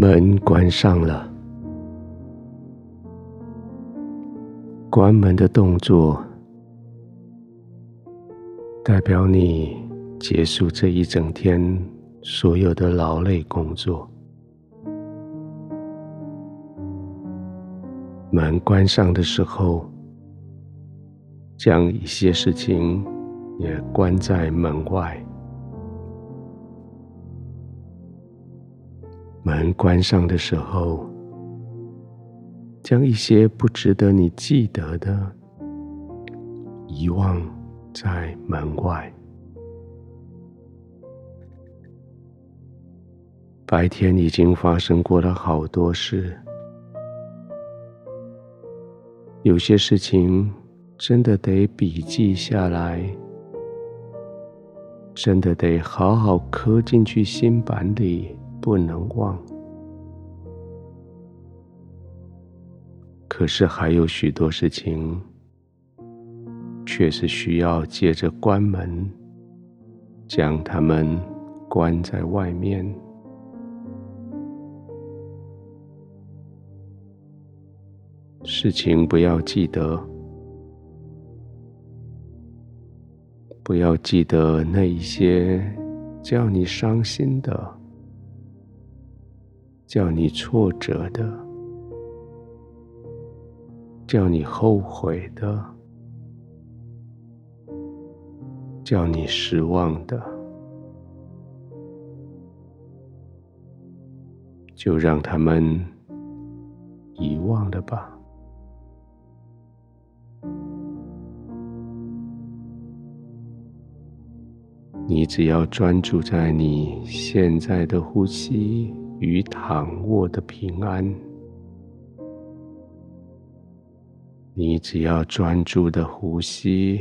门关上了，关门的动作代表你结束这一整天所有的劳累工作。门关上的时候，将一些事情也关在门外。门关上的时候，将一些不值得你记得的遗忘在门外。白天已经发生过了好多事，有些事情真的得笔记下来，真的得好好刻进去心板里。不能忘，可是还有许多事情，却是需要借着关门，将它们关在外面。事情不要记得，不要记得那一些叫你伤心的。叫你挫折的，叫你后悔的，叫你失望的，就让他们遗忘了吧。你只要专注在你现在的呼吸。与躺卧的平安，你只要专注的呼吸，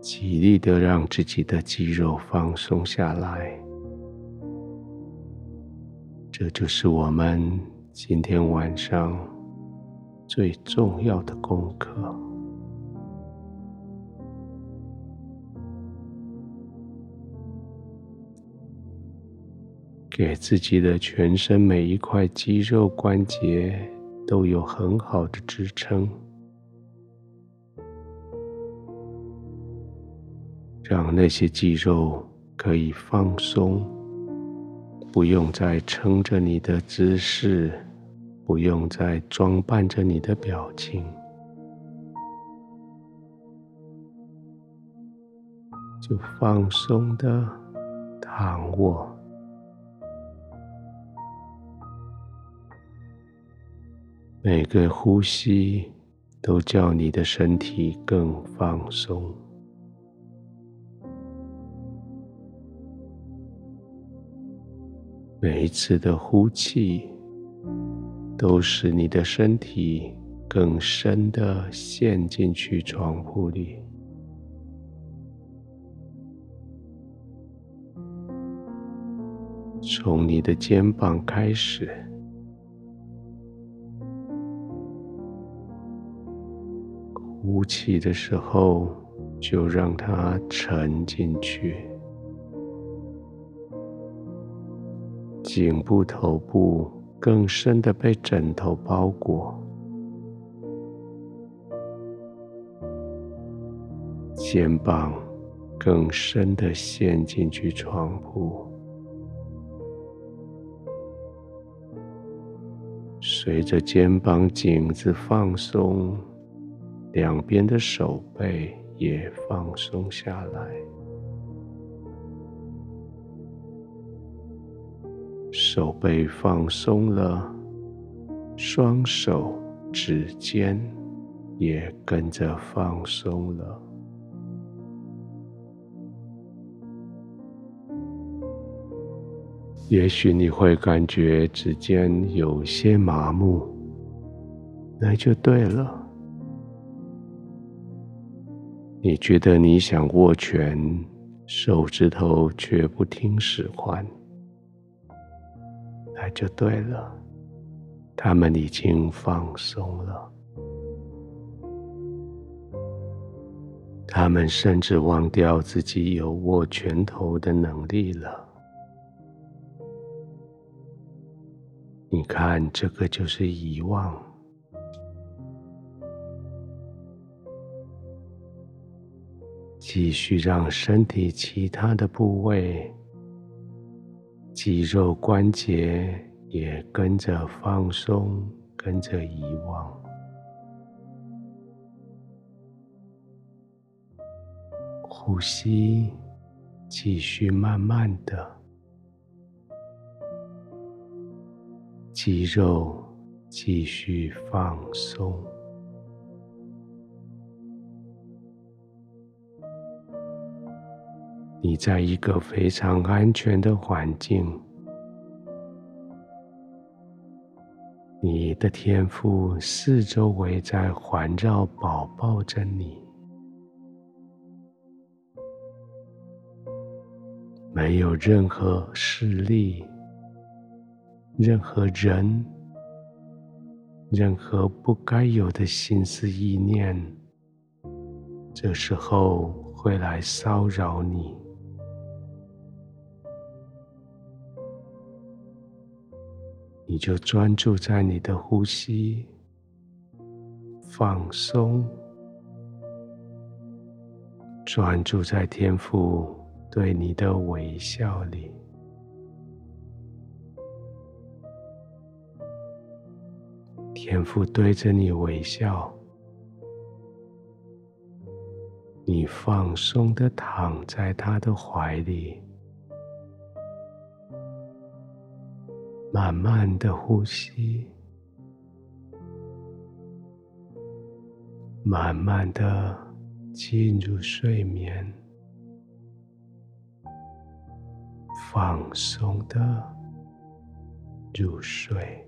极力的让自己的肌肉放松下来，这就是我们今天晚上最重要的功课。给自己的全身每一块肌肉关节都有很好的支撑，让那些肌肉可以放松，不用再撑着你的姿势，不用再装扮着你的表情，就放松的躺卧。每个呼吸都叫你的身体更放松，每一次的呼气都使你的身体更深的陷进去床铺里，从你的肩膀开始。呼气的时候，就让它沉进去，颈部、头部更深的被枕头包裹，肩膀更深的陷进去床铺，随着肩膀颈子放松。两边的手背也放松下来，手背放松了，双手指尖也跟着放松了。也许你会感觉指尖有些麻木，那就对了。你觉得你想握拳，手指头却不听使唤，那就对了。他们已经放松了，他们甚至忘掉自己有握拳头的能力了。你看，这个就是遗忘。继续让身体其他的部位、肌肉、关节也跟着放松，跟着遗忘。呼吸，继续慢慢的，肌肉继续放松。你在一个非常安全的环境，你的天父四周围在环绕、保抱着你。没有任何势力、任何人、任何不该有的心思意念，这时候会来骚扰你。你就专注在你的呼吸，放松，专注在天父对你的微笑里，天父对着你微笑，你放松的躺在他的怀里，慢慢的呼吸，慢慢的进入睡眠。放松的入睡。